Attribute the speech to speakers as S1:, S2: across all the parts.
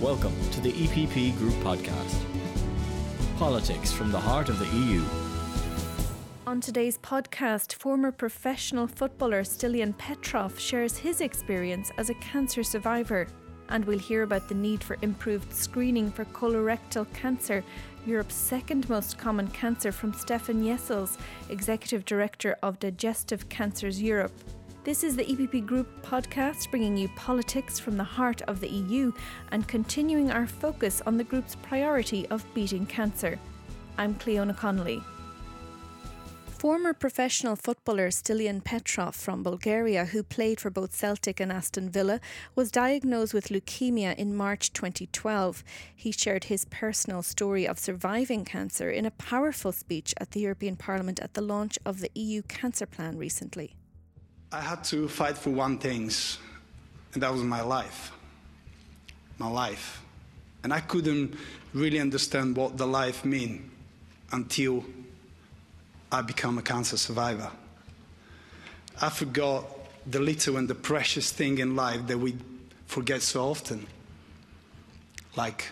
S1: Welcome to the EPP Group Podcast. Politics from the heart of the EU.
S2: On today's podcast, former professional footballer Stiliyan Petrov shares his experience as a cancer survivor. And we'll hear about the need for improved screening for colorectal cancer, Europe's second most common cancer, from Stefan Gijssels, Executive Director of Digestive Cancers Europe. This is the EPP Group podcast, bringing you politics from the heart of the EU and continuing our focus on the group's priority of beating cancer. I'm Cleona Connolly. Former professional footballer Stiliyan Petrov from Bulgaria, who played for both Celtic and Aston Villa, was diagnosed with leukemia in March 2012. He shared his personal story of surviving cancer in a powerful speech at the European Parliament at the launch of the EU Cancer Plan recently.
S3: I had to fight for one thing, and that was my life. My life. And I couldn't really understand what the life mean until I become a cancer survivor. I forgot the little and the precious thing in life that we forget so often, like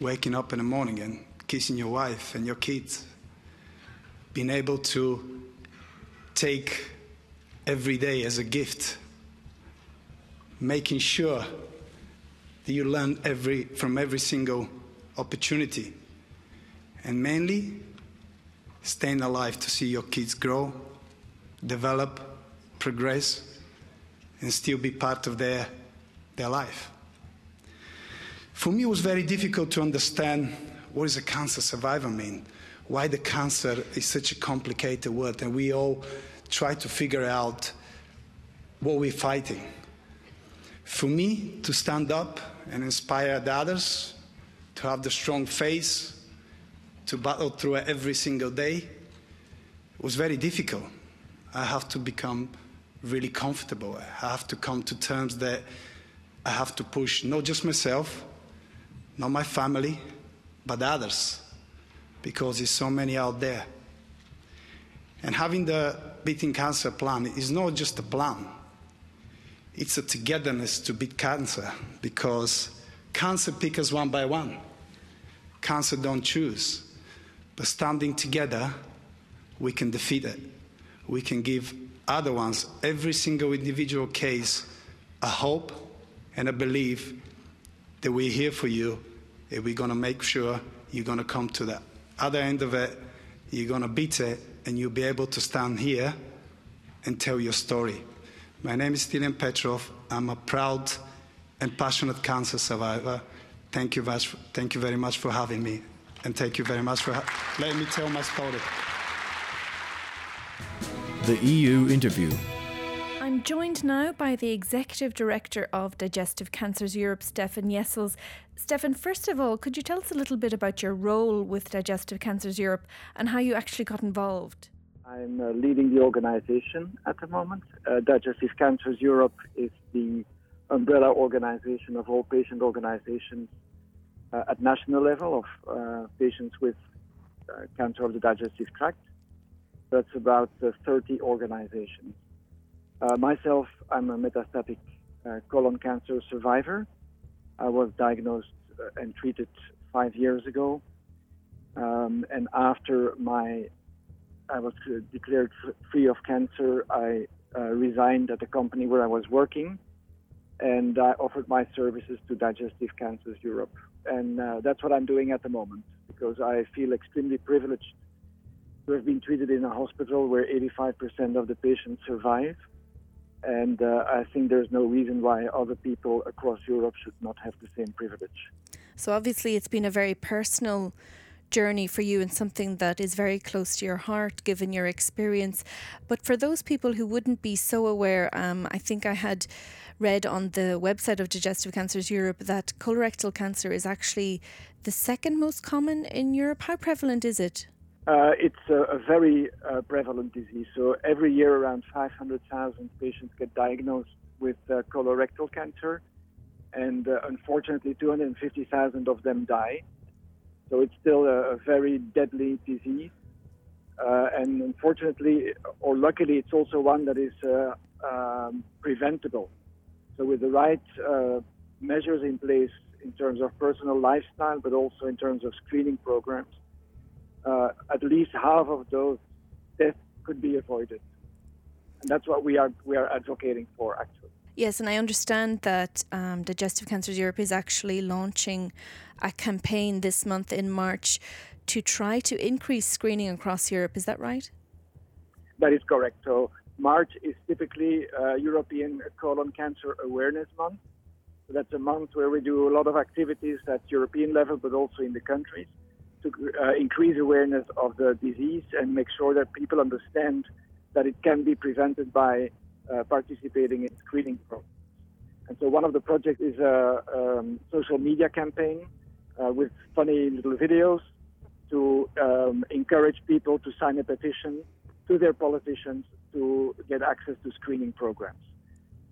S3: waking up in the morning and kissing your wife and your kids, being able to take every day as a gift, making sure that you learn every, from every single opportunity, and mainly staying alive to see your kids grow, develop, progress, and still be part of their, their life. For me, it was very difficult to understand what does a cancer survivor mean? Why the cancer is such a complicated word, and we all try to figure out what we're fighting. For me, to stand up and inspire the others, to have the strong face, to battle through every single day was very difficult. I have to become really comfortable. I have to come to terms that I have to push not just myself, not my family, but others, because there's so many out there. And having the beating cancer plan is not just a plan. It's a togetherness to beat cancer because cancer picks us one by one. Cancer don't choose. But standing together, we can defeat it. We can give other ones, every single individual case, a hope and a belief that we're here for you and we're going to make sure you're going to come to the other end of it, you're going to beat it, and you'll be able to stand here and tell your story. My name is Stiliyan Petrov. I'm a proud and passionate cancer survivor. Thank you, much, thank you very much for having me and thank you very much for letting me tell my story.
S1: The EU interview.
S2: I'm joined now by the Executive Director of Digestive Cancers Europe, Stefan Gijssels. Stefan, first of all, could you tell us a little bit about your role with Digestive Cancers Europe and how you actually got involved?
S4: I'm uh, leading the organization at the moment. Uh, Digestive Cancers Europe is the umbrella organization of all patient organizations uh, at national level of uh, patients with uh, cancer of the digestive tract. That's about 30 organizations. myself, I'm a metastatic colon cancer survivor. I was diagnosed and treated five years ago. Um, and after my I was declared free of cancer, I uh, resigned at the company where I was working, and I offered my services to Digestive Cancers Europe. And uh, that's what I'm doing at the moment because I feel extremely privileged to have been treated in a hospital where 85% of the patients survive. And uh, I think there's no reason why other people across Europe should not have the same privilege.
S2: So, obviously, it's been a very personal journey for you and something that is very close to your heart given your experience. But for those people who wouldn't be so aware, um, I think I had read on the website of Digestive Cancers Europe that colorectal cancer is actually the second most common in Europe. How prevalent is it?
S4: Uh, it's a, a very uh, prevalent disease. So every year, around 500,000 patients get diagnosed with uh, colorectal cancer, and uh, unfortunately, 250,000 of them die. So it's still a, a very deadly disease. Uh, and unfortunately, or luckily, it's also one that is uh, um, preventable. So with the right measures in place in terms of personal lifestyle, but also in terms of screening programs, uh, at least half of those deaths could be avoided. And that's what we are we are advocating for, actually.
S2: Yes, and I understand that um, Digestive Cancers Europe is actually launching a campaign this month in March to try to increase screening across Europe. Is that right?
S4: That is correct. So March is typically uh, European Colon Cancer Awareness Month. So that's a month where we do a lot of activities at European level, but also in the countries to uh, increase awareness of the disease and make sure that people understand that it can be prevented by uh, participating in screening programs. And so one of the projects is a um, social media campaign uh, with funny little videos to um, encourage people to sign a petition to their politicians to get access to screening programs.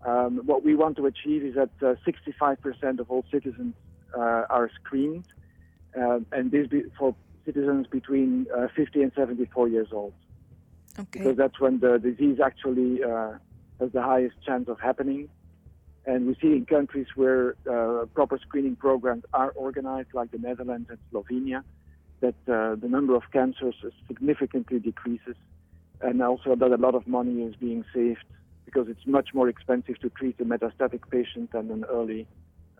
S4: Um, what we want to achieve is that uh, 65% of all citizens uh, are screened, uh, and this be for citizens between uh, 50 and 74 years old.
S2: Okay.
S4: Because that's when the disease actually uh, has the highest chance of happening. And we see in countries where uh, proper screening programs are organized, like the Netherlands and Slovenia, that the number of cancers significantly decreases and also that a lot of money is being saved because it's much more expensive to treat a metastatic patient than an early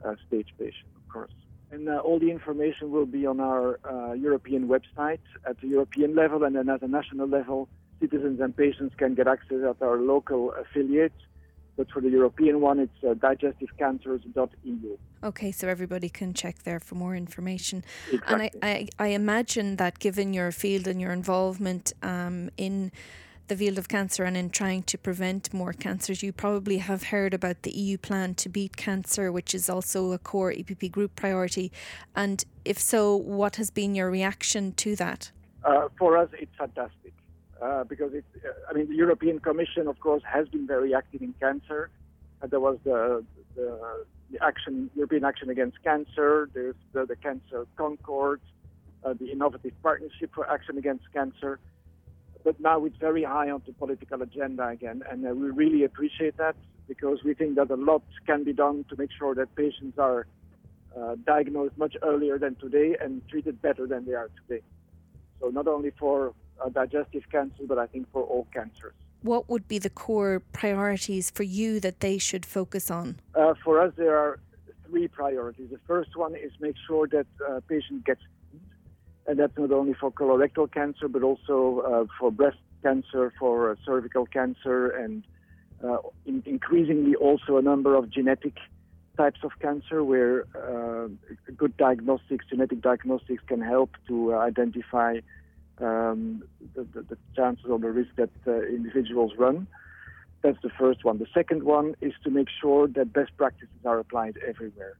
S4: uh, stage patient, of course. And uh, all the information will be on our uh, European website at the European level, and then at the national level, citizens and patients can get access at our local affiliates but for the European one, it's uh, digestivecancers.eu.
S2: Okay, so everybody can check there for more information.
S4: Exactly.
S2: And I, I, I, imagine that given your field and your involvement um, in the field of cancer and in trying to prevent more cancers, you probably have heard about the EU plan to beat cancer, which is also a core EPP group priority. And if so, what has been your reaction to that?
S4: Uh, for us, it's fantastic uh, because it, uh, I mean, the European Commission, of course, has been very active in cancer. There was the, the, the, action, European Action Against Cancer. There's the, the Cancer Concord, uh, the Innovative Partnership for Action Against Cancer. But now it's very high on the political agenda again, and uh, we really appreciate that because we think that a lot can be done to make sure that patients are uh, diagnosed much earlier than today and treated better than they are today. So not only for uh, digestive cancer, but I think for all cancers.
S2: What would be the core priorities for you that they should focus on?
S4: Uh, for us, there are three priorities. The first one is make sure that uh, patient gets and that's not only for colorectal cancer, but also uh, for breast cancer, for uh, cervical cancer, and uh, in- increasingly also a number of genetic types of cancer where good diagnostics, genetic diagnostics can help to identify um, the, the, the, chances or the risk that individuals run. That's the first one. The second one is to make sure that best practices are applied everywhere.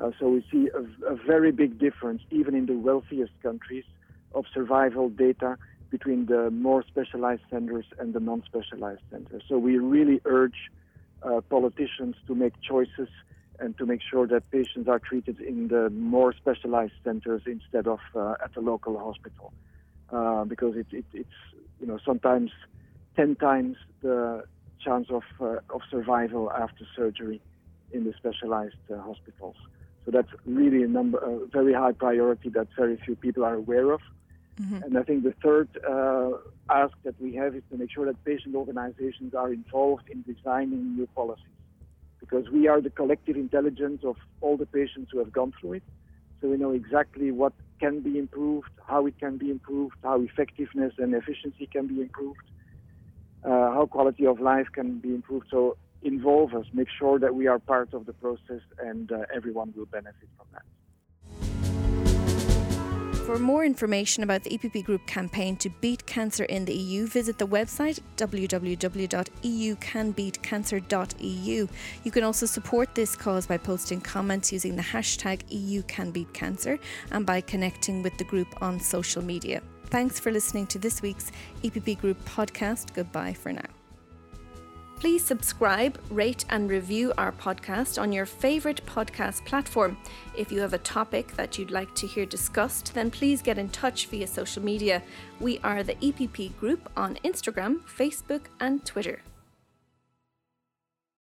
S4: Uh, so we see a, a, very big difference, even in the wealthiest countries, of survival data between the more specialized centers and the non-specialized centers. So we really urge uh, politicians to make choices and to make sure that patients are treated in the more specialized centers instead of uh, at the local hospital. Uh, because it, it, it's you know sometimes ten times the chance of uh, of survival after surgery in the specialized uh, hospitals. So that's really a number, a very high priority that very few people are aware of. Mm-hmm. And I think the third uh, ask that we have is to make sure that patient organizations are involved in designing new policies, because we are the collective intelligence of all the patients who have gone through it. So we know exactly what can be improved, how it can be improved, how effectiveness and efficiency can be improved, uh, how quality of life can be improved. So involve us, make sure that we are part of the process, and uh, everyone will benefit from that.
S2: For more information about the EPP Group campaign to beat cancer in the EU, visit the website www.eucanbeatcancer.eu. You can also support this cause by posting comments using the hashtag EUCanBeatCancer and by connecting with the group on social media. Thanks for listening to this week's EPP Group podcast. Goodbye for now. Please subscribe, rate, and review our podcast on your favourite podcast platform. If you have a topic that you'd like to hear discussed, then please get in touch via social media. We are the EPP Group on Instagram, Facebook, and Twitter.